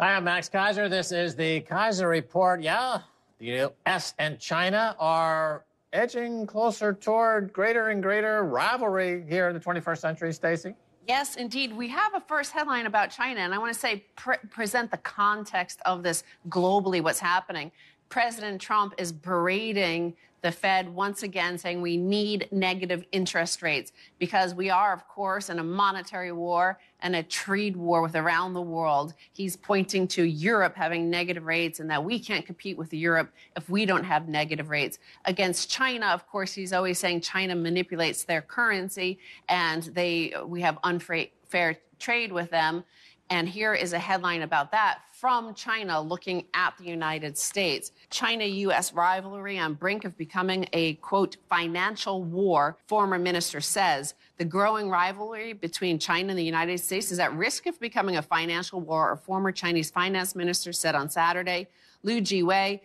Hi, I'm Max Keiser. This is the Keiser Report. Yeah, the U.S. and China are edging closer toward greater and greater rivalry here in the 21st century, Stacy. Yes, indeed. We have a first headline about China, and I want to say pre- present the context of this globally, what's happening. President Trump is berating the Fed once again, saying we need negative interest rates because we are, of course, in a monetary war and a trade war with around the world. He's pointing to Europe having negative rates and that we can't compete with Europe if we don't have negative rates. Against China, of course, he's always saying China manipulates their currency and they we have unfair trade with them. And here is a headline about that from China looking at the United States. China US rivalry on brink of becoming a quote financial war, former minister says. The growing rivalry between China and the United States is at risk of becoming a financial war, a former Chinese finance minister said on Saturday. Lou Jiwei,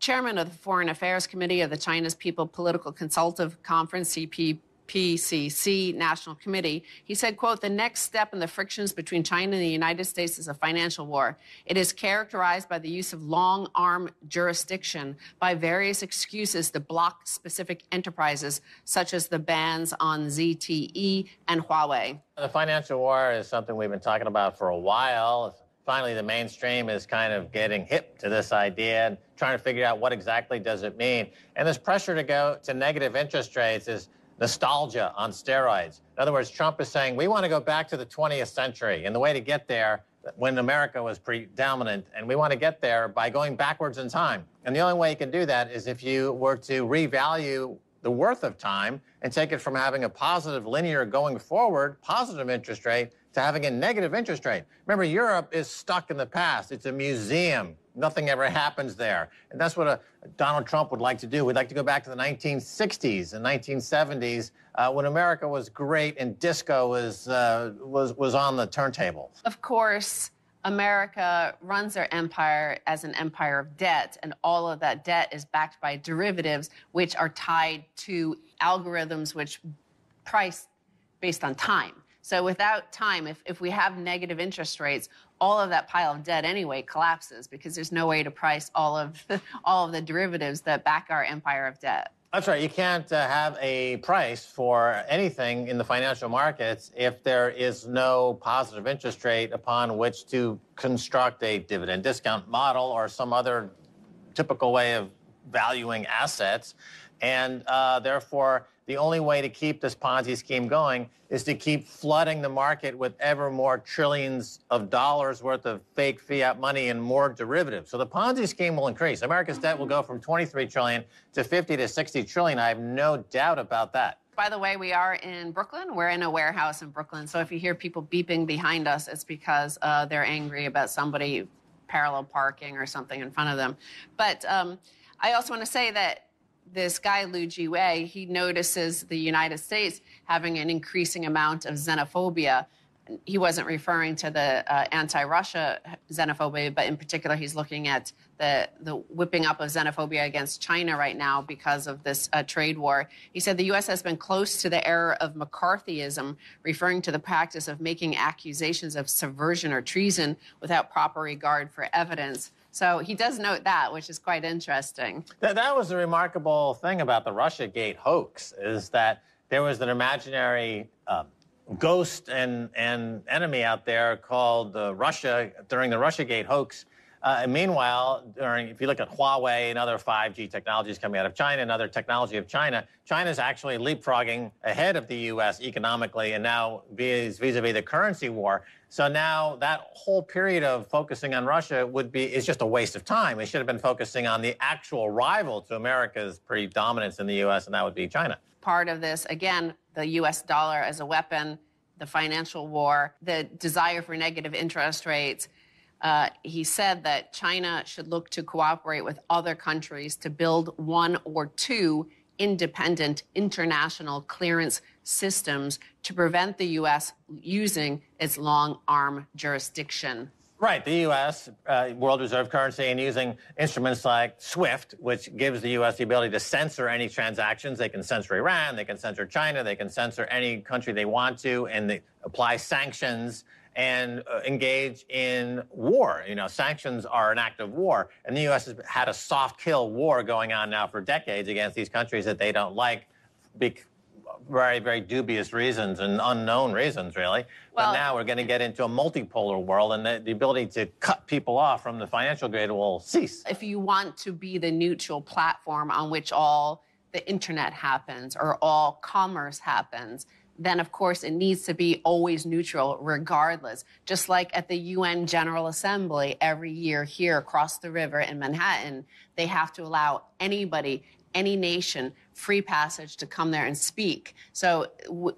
chairman of the Foreign Affairs Committee of the China's People Political Consultative Conference, CP, PCC National Committee. He said, quote, the next step in the frictions between China and the United States is a financial war. It is characterized by the use of long arm jurisdiction by various excuses to block specific enterprises, such as the bans on ZTE and Huawei. The financial war is something we've been talking about for a while. Finally, the mainstream is kind of getting hip to this idea and trying to figure out what exactly does it mean. And this pressure to go to negative interest rates is nostalgia on steroids. In other words, Trump is saying we want to go back to the 20th century, and the way to get there when America was predominant, and we want to get there by going backwards in time. And the only way you can do that is if you were to revalue the worth of time and take it from having a positive linear going forward, positive interest rate, to having a negative interest rate. Remember, Europe is stuck in the past. It's a museum. Nothing ever happens there. And that's what a, Donald Trump would like to do. We'd like to go back to the 1960s and 1970s uh, when America was great and disco was, uh, was, was on the turntable. Of course. America runs their empire as an empire of debt, and all of that debt is backed by derivatives, which are tied to algorithms which price based on time. So without time, if, if we have negative interest rates, all of that pile of debt anyway collapses because there's no way to price all of all of the derivatives that back our empire of debt. That's right. You can't uh, have a price for anything in the financial markets if there is no positive interest rate upon which to construct a dividend discount model or some other typical way of valuing assets. And uh, therefore, the only way to keep this Ponzi scheme going is to keep flooding the market with ever more trillions of dollars worth of fake fiat money and more derivatives. So the Ponzi scheme will increase. America's debt will go from 23 trillion to 50 to 60 trillion. I have no doubt about that. By the way, we are in Brooklyn. We're in a warehouse in Brooklyn. So if you hear people beeping behind us, it's because uh, they're angry about somebody parallel parking or something in front of them. But um, I also want to say that this guy, Lou Jiwei, he notices the United States having an increasing amount of xenophobia. He wasn't referring to the uh, anti Russia xenophobia, but in particular, he's looking at the, the whipping up of xenophobia against China right now because of this uh, trade war. He said the U.S. has been close to the era of McCarthyism, referring to the practice of making accusations of subversion or treason without proper regard for evidence. So he does note that, which is quite interesting. That, that was the remarkable thing about the Russiagate hoax is that there was an imaginary um, ghost and, and enemy out there called uh, Russia during the Russiagate hoax. Uh, and meanwhile, during, if you look at Huawei and other 5G technologies coming out of China and other technology of China, China is actually leapfrogging ahead of the U.S. economically and now vis-a-vis the currency war. So now that whole period of focusing on Russia would be is just a waste of time. We should have been focusing on the actual rival to America's predominance in the U.S., and that would be China. Part of this, again, the U.S. dollar as a weapon, the financial war, the desire for negative interest rates. Uh, he said that China should look to cooperate with other countries to build one or two independent international clearance systems to prevent the U.S. using its long arm jurisdiction. Right, the U.S. Uh, world reserve currency and using instruments like SWIFT, which gives the U.S. the ability to censor any transactions. They can censor Iran, they can censor China, they can censor any country they want to, and they apply sanctions and uh, engage in war. You know, sanctions are an act of war. And the U.S. has had a soft kill war going on now for decades against these countries that they don't like. Very, very dubious reasons and unknown reasons, really. Well, but now we're going to get into a multipolar world, and the, the, ability to cut people off from the financial grid will cease. If you want to be the neutral platform on which all the internet happens or all commerce happens, then of course it needs to be always neutral regardless. Just like at the UN General Assembly every year here across the river in Manhattan, they have to allow anybody, any nation, free passage to come there and speak. So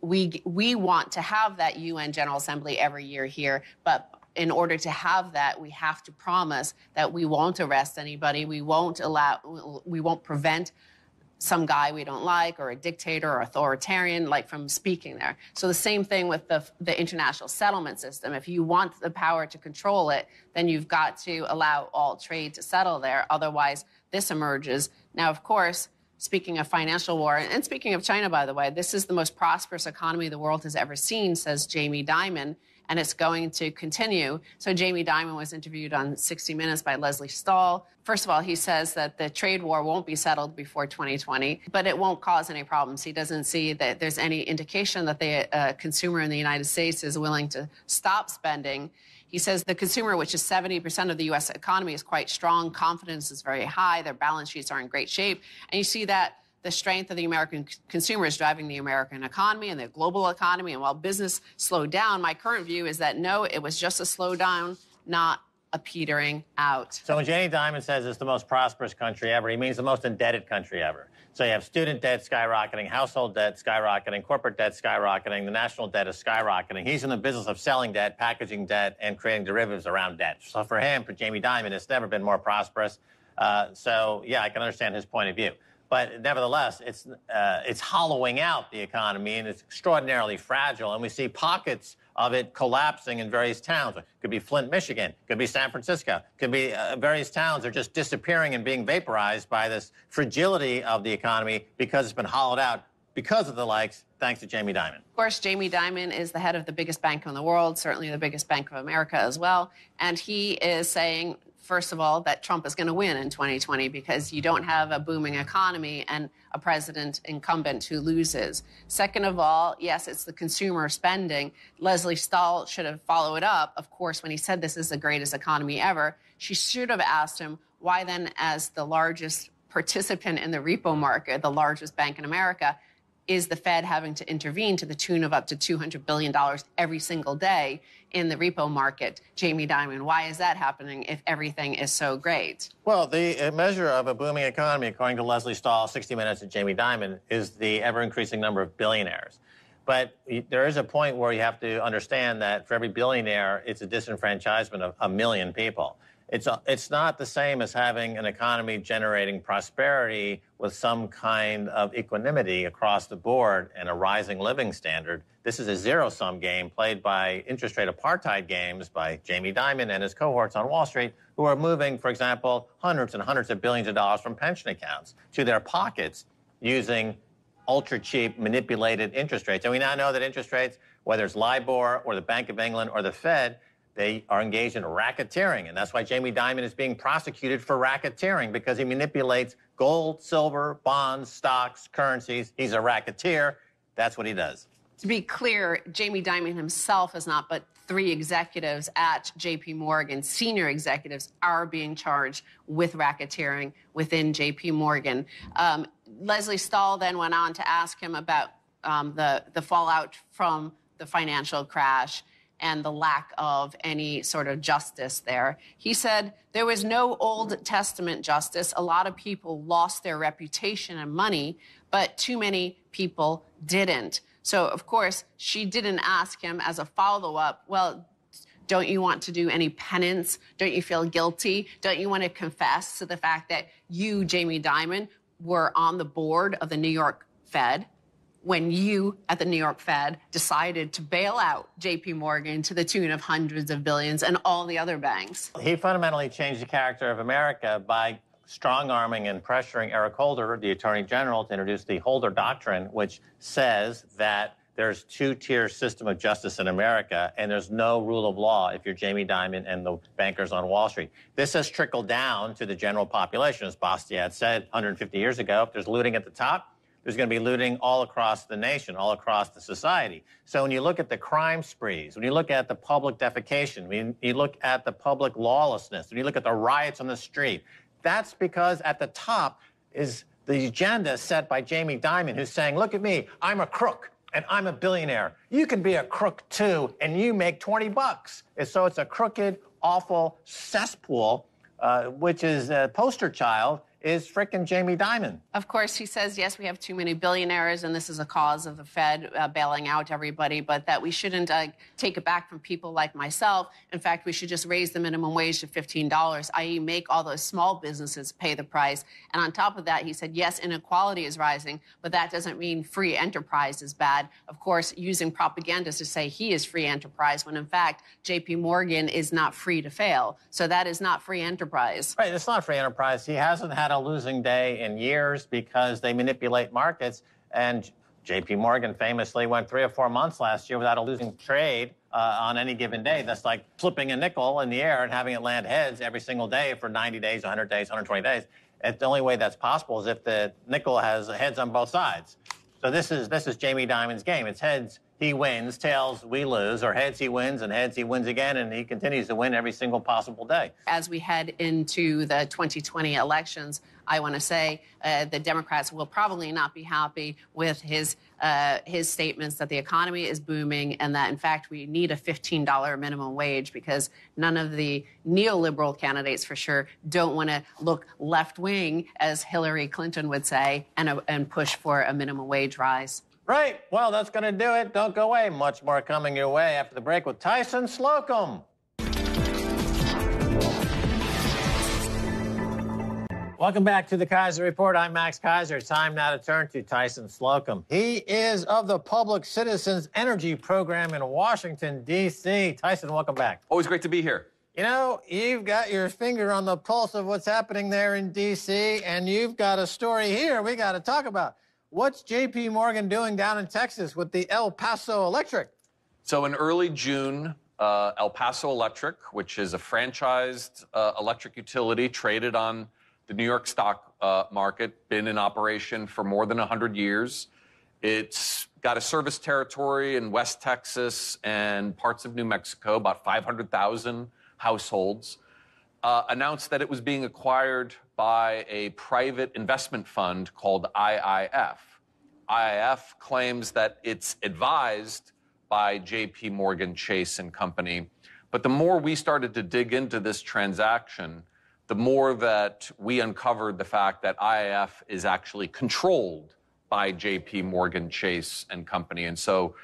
we we want to have that UN General Assembly every year here, but in order to have that, we have to promise that we won't arrest anybody, we won't allow, we won't prevent some guy we don't like or a dictator or authoritarian like from speaking there. So the same thing with the, the international settlement system. If you want the power to control it then you've got to allow all trade to settle there. Otherwise this emerges. Now of course speaking of financial war and speaking of china by the way this is the most prosperous economy the world has ever seen says jamie dimon and it's going to continue. So Jamie Dimon was interviewed on 60 Minutes by Leslie Stahl. First of all, he says that the trade war won't be settled before 2020, but it won't cause any problems. He doesn't see that there's any indication that the uh, consumer in the United States is willing to stop spending. He says the consumer, which is 70% of the U.S. economy, is quite strong. Confidence is very high. Their balance sheets are in great shape. And you see that the strength of the American consumer is driving the American economy and the global economy. And while business slowed down, my current view is that no, it was just a slowdown, not a petering out. So when Jamie Dimon says it's the most prosperous country ever, he means the most indebted country ever. So you have student debt skyrocketing, household debt skyrocketing, corporate debt skyrocketing, the national debt is skyrocketing. He's in the business of selling debt, packaging debt, and creating derivatives around debt. So for him, for Jamie Dimon, it's never been more prosperous. Uh, so yeah, I can understand his point of view. But nevertheless, it's, uh, it's hollowing out the economy and it's extraordinarily fragile. And we see pockets of it collapsing in various towns. It could be Flint, Michigan. Could be San Francisco. Could be uh, various towns are just disappearing and being vaporized by this fragility of the economy because it's been hollowed out because of the likes, thanks to Jamie Dimon. Of course, Jamie Dimon is the head of the biggest bank in the world, certainly the biggest bank of America as well. And he is saying first of all, that Trump is going to win in 2020 because you don't have a booming economy and a president incumbent who loses. Second of all, yes, it's the consumer spending. Leslie Stahl should have followed up, of course, when he said this is the greatest economy ever. She should have asked him why then, as the largest participant in the repo market, the largest bank in America, is the Fed having to intervene to the tune of up to $200 billion every single day in the repo market? Jamie Dimon, why is that happening if everything is so great? Well, the measure of a booming economy, according to Leslie Stahl, 60 Minutes and Jamie Dimon, is the ever increasing number of billionaires. But there is a point where you have to understand that for every billionaire, it's a disenfranchisement of a million people. It's, it's not the same as having an economy generating prosperity with some kind of equanimity across the board and a rising living standard. This is a zero sum game played by interest rate apartheid games by Jamie Dimon and his cohorts on Wall Street, who are moving, for example, hundreds and hundreds of billions of dollars from pension accounts to their pockets using ultra cheap manipulated interest rates. And we now know that interest rates, whether it's LIBOR or the Bank of England or the Fed, they are engaged in racketeering. And that's why Jamie Dimon is being prosecuted for racketeering because he manipulates gold, silver, bonds, stocks, currencies. He's a racketeer. That's what he does. To be clear, Jamie Dimon himself is not, but three executives at JP Morgan, senior executives, are being charged with racketeering within JP Morgan. Um, Lesley Stahl then went on to ask him about um, the, the fallout from the financial crash and the lack of any sort of justice there. He said there was no Old Testament justice. A lot of people lost their reputation and money, but too many people didn't. So, of course, she didn't ask him as a follow up, well, don't you want to do any penance? Don't you feel guilty? Don't you want to confess to the fact that you, Jamie Dimon, were on the board of the New York Fed? When you at the New York Fed decided to bail out JP Morgan to the tune of hundreds of billions and all the other banks. He fundamentally changed the character of America by strong arming and pressuring Eric Holder, the Attorney General, to introduce the Holder Doctrine, which says that there's two-tier system of justice in America, and there's no rule of law if you're Jamie Dimon and the bankers on Wall Street. This has trickled down to the general population, as Bastiat said 150 years ago. If there's looting at the top, there's going to be looting all across the nation, all across the society. So when you look at the crime sprees, when you look at the public defecation, when you look at the public lawlessness, when you look at the riots on the street, that's because at the top is the agenda set by Jamie Dimon, who's saying, look at me, I'm a crook and I'm a billionaire. You can be a crook too, and you make 20 bucks. And so it's a crooked, awful cesspool, uh, which is a poster child is fricking Jamie Dimon. Of course, he says, yes, we have too many billionaires, and this is a cause of the Fed uh, bailing out everybody, but that we shouldn't uh, take it back from people like myself. In fact, we should just raise the minimum wage to $15, i.e., make all those small businesses pay the price. And on top of that, he said, yes, inequality is rising, but that doesn't mean free enterprise is bad. Of course, using propaganda to say he is free enterprise, when in fact, JP Morgan is not free to fail. So that is not free enterprise. Right, it's not free enterprise. He hasn't had had a losing day in years because they manipulate markets. And JP Morgan famously went three or four months last year without a losing trade uh, on any given day. That's like flipping a nickel in the air and having it land heads every single day for 90 days, 100 days, 120 days. And the only way that's possible is if the nickel has heads on both sides. So this is this is Jamie Dimon's game. It's heads he wins, tails we lose, or heads he wins, and heads he wins again, and he continues to win every single possible day. As we head into the 2020 elections, I want to say uh, the Democrats will probably not be happy with his uh, his statements that the economy is booming and that in fact we need a $15 minimum wage because none of the neoliberal candidates for sure don't want to look left wing as Hillary Clinton would say and, uh, and push for a minimum wage rise. Right. Well, that's going to do it. Don't go away. Much more coming your way after the break with Tyson Slocum. Welcome back to the Keiser Report. I'm Max Keiser. Time now to turn to Tyson Slocum. He is of the Public Citizens Energy Program in Washington, D.C. Tyson, welcome back. Always great to be here. You know, you've got your finger on the pulse of what's happening there in D.C., and you've got a story here we got to talk about. What's JP Morgan doing down in Texas with the El Paso Electric? So, in early June, uh, El Paso Electric, which is a franchised uh, electric utility traded on the New York stock uh, market, been in operation for more than 100 years. It's got a service territory in West Texas and parts of New Mexico, about 500,000 households. Uh, announced that it was being acquired by a private investment fund called IIF. IIF claims that it's advised by JP Morgan Chase and Company. But the more we started to dig into this transaction, the more that we uncovered the fact that IIF is actually controlled by JP Morgan Chase and Company. And so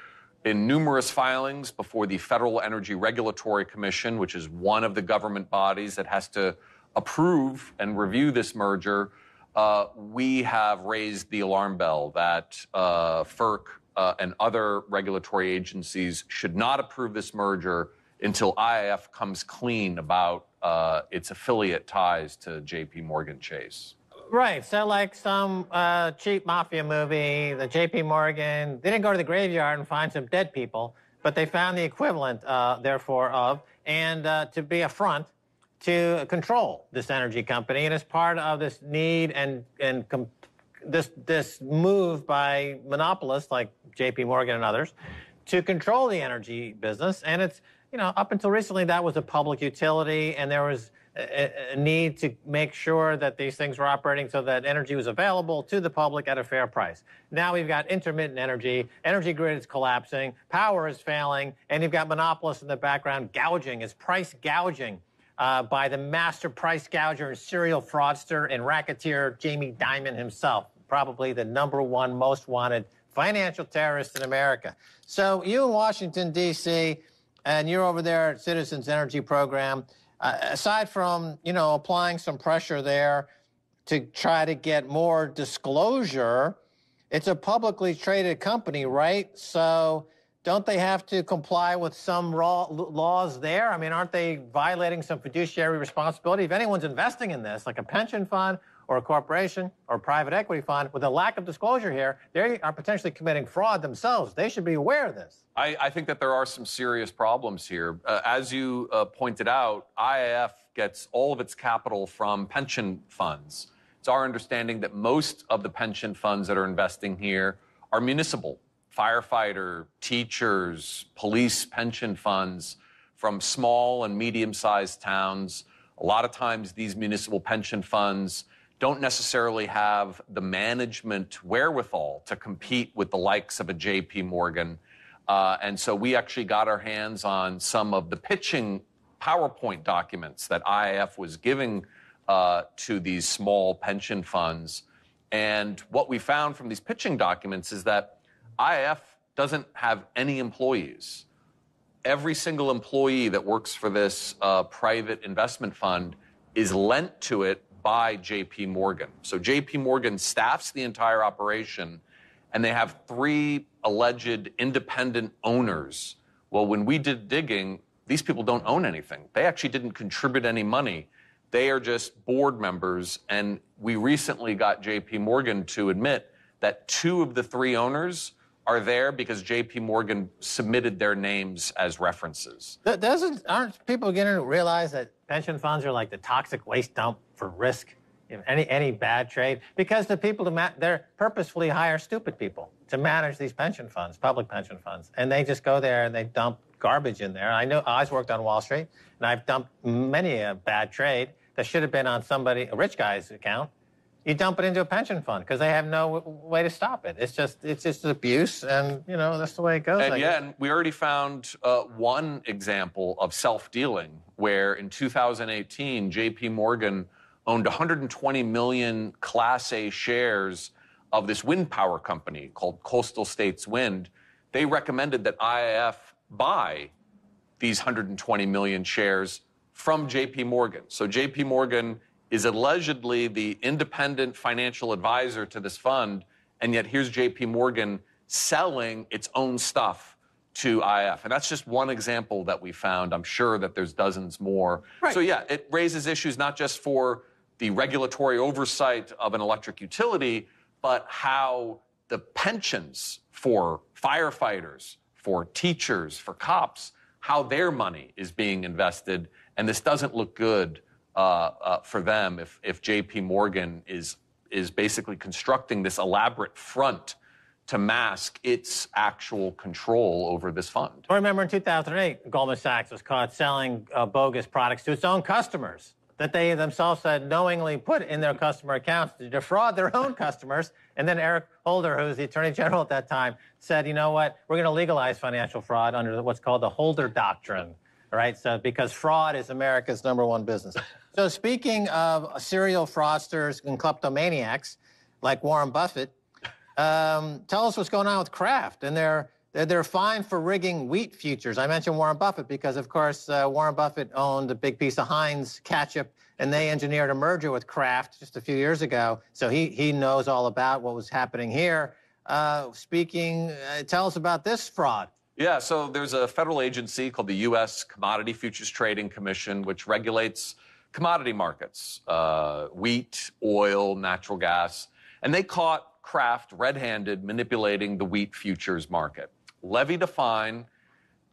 in numerous filings before the Federal Energy Regulatory Commission, which is one of the government bodies that has to approve and review this merger, uh, we have raised the alarm bell that uh, FERC uh, and other regulatory agencies should not approve this merger until IIF comes clean about uh, its affiliate ties to JP Morgan Chase. Right. So, like some uh, cheap mafia movie, the JP Morgan, they didn't go to the graveyard and find some dead people, but they found the equivalent, uh, therefore, of, and to be a front to control this energy company, and it's part of this need and and com- this this move by monopolists like J.P. Morgan and others to control the energy business. And it's you know up until recently that was a public utility, and there was a, need to make sure that these things were operating so that energy was available to the public at a fair price. Now we've got intermittent energy, energy grid is collapsing, power is failing, and you've got monopolists in the background gouging, is price gouging uh, by the master price gouger and serial fraudster and racketeer Jamie Dimon himself, probably the number one most wanted financial terrorist in America. So you in Washington, D.C., and you're over there at Citizens Energy Program. Uh, aside from, you know, applying some pressure there to try to get more disclosure, it's a publicly traded company, right? So don't they have to comply with some laws there? I mean, aren't they violating some fiduciary responsibility? If anyone's investing in this, like a pension fund or a corporation or a private equity fund with a lack of disclosure here, they are potentially committing fraud themselves. They should be aware of this. I, I think that there are some serious problems here. Uh, as you uh, pointed out, IIF gets all of its capital from pension funds. It's our understanding that most of the pension funds that are investing here are municipal firefighter, teachers, police pension funds from small and medium sized towns. A lot of times, these municipal pension funds don't necessarily have the management wherewithal to compete with the likes of a JP Morgan. Uh, and so we actually got our hands on some of the pitching PowerPoint documents that IIF was giving uh, to these small pension funds. And what we found from these pitching documents is that IIF doesn't have any employees. Every single employee that works for this uh, private investment fund is lent to it by JP Morgan. So JP Morgan staffs the entire operation, and they have three alleged independent owners. Well, when we did digging, these people don't own anything. They actually didn't contribute any money. They are just board members. And we recently got JP Morgan to admit that two of the three owners are there because JP Morgan submitted their names as references. Doesn't aren't people beginning to realize that pension funds are like the toxic waste dump for risk? Any any bad trade because the people to ma- they're purposefully hire stupid people to manage these pension funds, public pension funds, and they just go there and they dump garbage in there. I know I've worked on Wall Street and I've dumped many a bad trade that should have been on somebody a rich guy's account you dump it into a pension fund because they have no way to stop it. It's just it's just abuse, and you know that's the way it goes. And yeah, and we already found uh, one example of self dealing where in 2018 J.P. Morgan owned 120 million Class A shares of this wind power company called Coastal States Wind. They recommended that IIF buy these 120 million shares from J.P. Morgan. So J.P. Morgan is allegedly the independent financial advisor to this fund, and yet here's JP Morgan selling its own stuff to IF. And that's just one example that we found. I'm sure that there's dozens more. Right. So, yeah, it raises issues not just for the regulatory oversight of an electric utility, but how the pensions for firefighters, for teachers, for cops, how their money is being invested. And this doesn't look good for them if, if JP Morgan is, is basically constructing this elaborate front to mask its actual control over this fund. I remember in 2008, Goldman Sachs was caught selling uh, bogus products to its own customers that they themselves had knowingly put in their customer accounts to defraud their own customers. And then Eric Holder, who was the attorney general at that time, said, you know what, we're going to legalize financial fraud under what's called the Holder Doctrine. Right? So, because fraud is America's number one business. So, speaking of serial fraudsters and kleptomaniacs like Warren Buffett, um, tell us what's going on with Kraft. And they're, they're, they're fined for rigging wheat futures. I mentioned Warren Buffett because, of course, uh, Warren Buffett owned a big piece of Heinz ketchup, and they engineered a merger with Kraft just a few years ago. So he, he knows all about what was happening here. Uh, speaking, uh, tell us about this fraud. Yeah, so there's a federal agency called the U.S. Commodity Futures Trading Commission, which regulates commodity markets uh, wheat, oil, natural gas. And they caught Kraft red handed manipulating the wheat futures market. Levied a fine,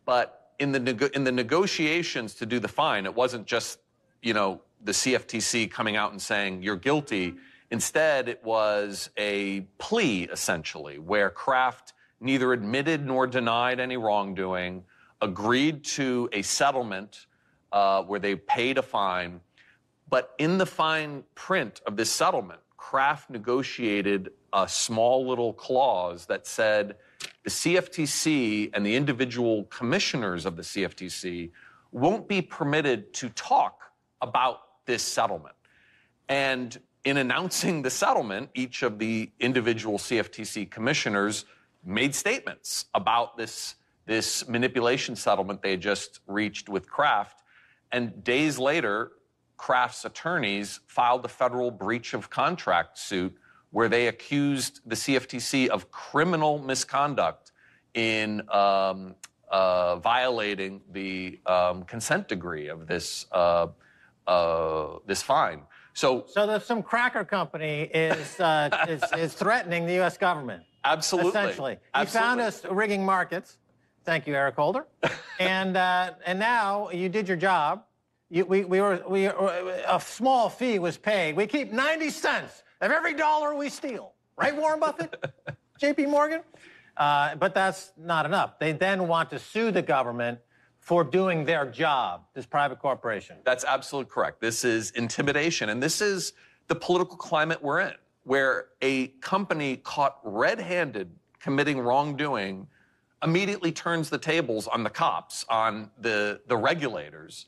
but in the, nego- in the negotiations to do the fine, it wasn't just, you know, the CFTC coming out and saying you're guilty. Instead, it was a plea, essentially, where Kraft neither admitted nor denied any wrongdoing, agreed to a settlement uh, where they paid a fine. But in the fine print of this settlement, Kraft negotiated a small little clause that said the CFTC and the individual commissioners of the CFTC won't be permitted to talk about this settlement. And in announcing the settlement, each of the individual CFTC commissioners made statements about this, this manipulation settlement they had just reached with Kraft. And days later, Kraft's attorneys filed a federal breach of contract suit where they accused the CFTC of criminal misconduct in um, uh, violating the um, consent decree of this, uh, uh, this fine. So, So that some cracker company is, uh, is, is threatening the U.S. government. absolutely. Essentially. Absolutely. found us rigging markets. Thank you, Eric Holder. and, uh, and now you did your job. You, we, we were, we, a small fee was paid. We keep 90 cents of every dollar we steal. Right, Warren Buffett? JP Morgan? Uh, but that's not enough. They then want to sue the government for doing their job, this private corporation. That's absolutely correct. This is intimidation. And this is the political climate we're in, where a company caught red handed committing wrongdoing immediately turns the tables on the cops, on the, the regulators,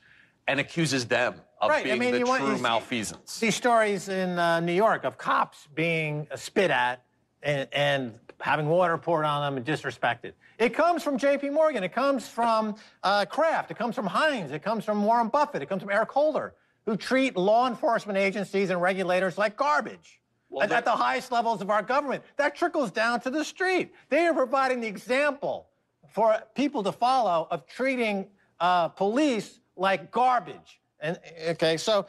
and accuses them of Right, I being mean, the want- true see- malfeasance. These stories in uh, New York of cops being spit at and, and having water poured on them and disrespected. It comes from J.P. Morgan. It comes from uh, Kraft. It comes from Heinz. It comes from Warren Buffett. It comes from Eric Holder, who treat law enforcement agencies and regulators like garbage. Well, at, at the highest levels of our government. That trickles down to the street. They are providing the example for people to follow of treating uh, police like garbage. And okay, so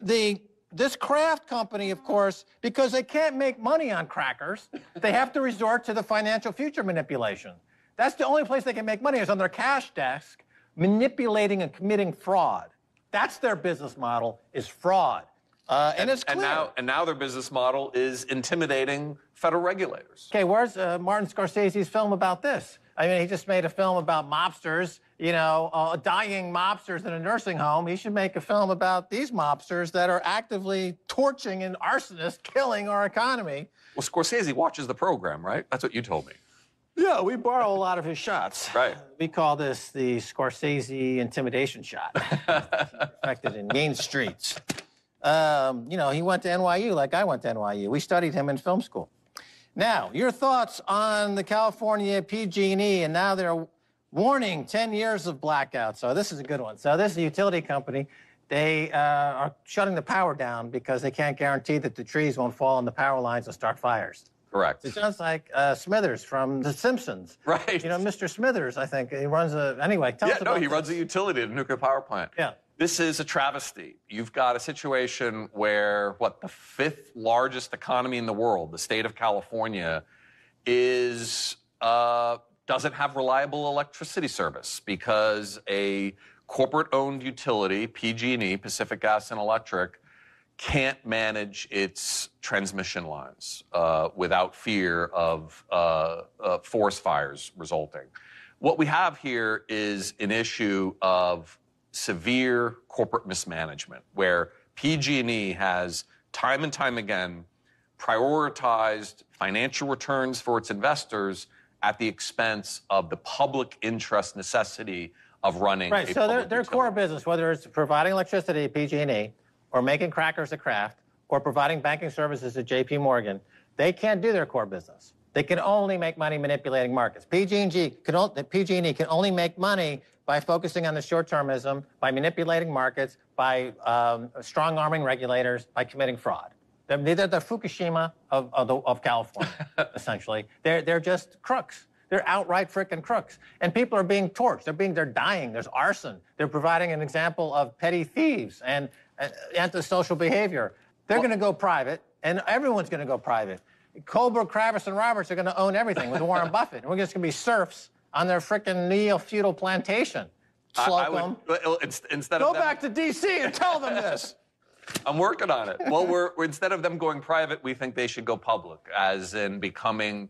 the this Kraft company, of course, because they can't make money on crackers, they have to resort to the financial future manipulation. That's the only place they can make money is on their cash desk, manipulating and committing fraud. That's their business model is fraud. Uh, and, it's clear. And now, and now their business model is intimidating federal regulators. Okay, where's uh, Martin Scorsese's film about this? I mean, he just made a film about mobsters, you know, uh, dying mobsters in a nursing home. He should make a film about these mobsters that are actively torching and arsonists killing our economy. Well, Scorsese watches the program, right? That's what you told me. Yeah, we borrow a lot of his shots. Right. We call this the Scorsese intimidation shot, perfected in Mean Streets. Um, you know, he went to NYU like I went to NYU. We studied him in film school. Now, your thoughts on the California PG&E, and now they're warning 10 years of blackout. So this is a good one. So this is a utility company. They uh, are shutting the power down because they can't guarantee that the trees won't fall on the power lines and start fires. Correct. It sounds like uh, Smithers from The Simpsons. Right. You know, Mr. Smithers, I think. He runs a. Anyway, tell Yeah, us no, about he this. runs a utility at a nuclear power plant. Yeah. This is a travesty. You've got a situation where what the fifth largest economy in the world, the state of California, is uh, doesn't have reliable electricity service because a corporate-owned utility, PG&E, Pacific Gas and Electric, can't manage its transmission lines uh, without fear of uh, uh, forest fires resulting. What we have here is an issue of severe corporate mismanagement, where PG&E has time and time again prioritized financial returns for its investors at the expense of the public interest necessity of running Right. So their, their core business, whether it's providing electricity at PG&E or making crackers at Kraft or providing banking services at JP Morgan, they can't do their core business. They can only make money manipulating markets. PG&E can, PG&E can only make money by focusing on the short-termism, by manipulating markets, by um, strong-arming regulators, by committing fraud. They're, they're the Fukushima of, of, the, of California, essentially. They're, they're just crooks. They're outright frickin' crooks. And people are being torched. They're being, they're dying. There's arson. They're providing an example of petty thieves and uh, antisocial behavior. They're going to go private, and everyone's going to go private. Kohlberg, Kravis, and Roberts are going to own everything with Warren Buffett. And we're just going to be serfs on their frickin' neo-feudal plantation. I- I Slocum. would- instead Go of them- back to D.C. and tell them this. I'm working on it. Well, we're, we're- instead of them going private, we think they should go public, as in becoming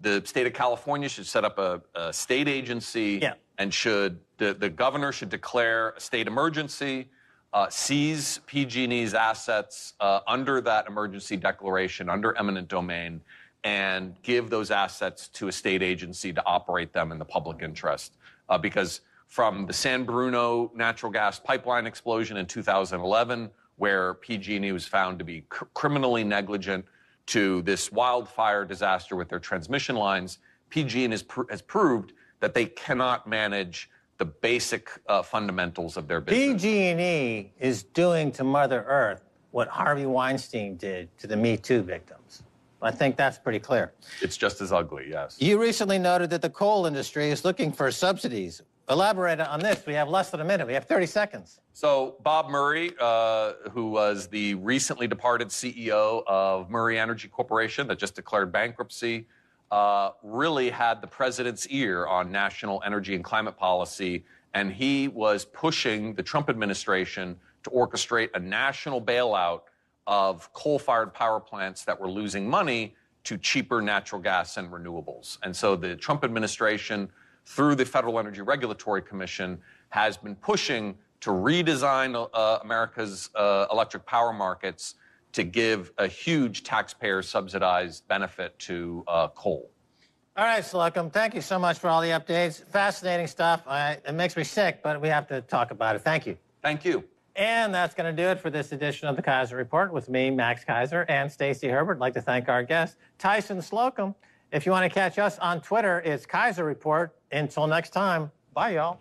the state of California should set up a, a state agency Yeah. and should the, the governor should declare a state emergency, uh, seize PG&E's assets uh, under that emergency declaration, under eminent domain, and give those assets to a state agency to operate them in the public interest. Uh, because from the San Bruno natural gas pipeline explosion in 2011, where PG&E was found to be cr- criminally negligent, to this wildfire disaster with their transmission lines, PG&E has, pr- has proved that they cannot manage the basic uh, fundamentals of their business. PG&E is doing to Mother Earth what Harvey Weinstein did to the Me Too victims. I think that's pretty clear. It's just as ugly, yes. You recently noted that the coal industry is looking for subsidies. elaborate on this. We have less than a minute. We have 30 seconds. So, Bob Murray, uh, who was the recently departed CEO of Murray Energy Corporation that just declared bankruptcy, uh, really had the president's ear on national energy and climate policy. And he was pushing the Trump administration to orchestrate a national bailout of coal fired power plants that were losing money to cheaper natural gas and renewables. And so the Trump administration, through the Federal Energy Regulatory Commission, has been pushing to redesign uh, America's uh, electric power markets to give a huge taxpayer subsidized benefit to uh, coal. All right, Slocum, thank you so much for all the updates. Fascinating stuff. I, it makes me sick, but we have to talk about it. Thank you. Thank you. And that's going to do it for this edition of the Keiser Report with me, Max Keiser, and Stacy Herbert. I'd like to thank our guest, Tyson Slocum. If you want to catch us on Twitter, it's Keiser Report. Until next time, bye, y'all.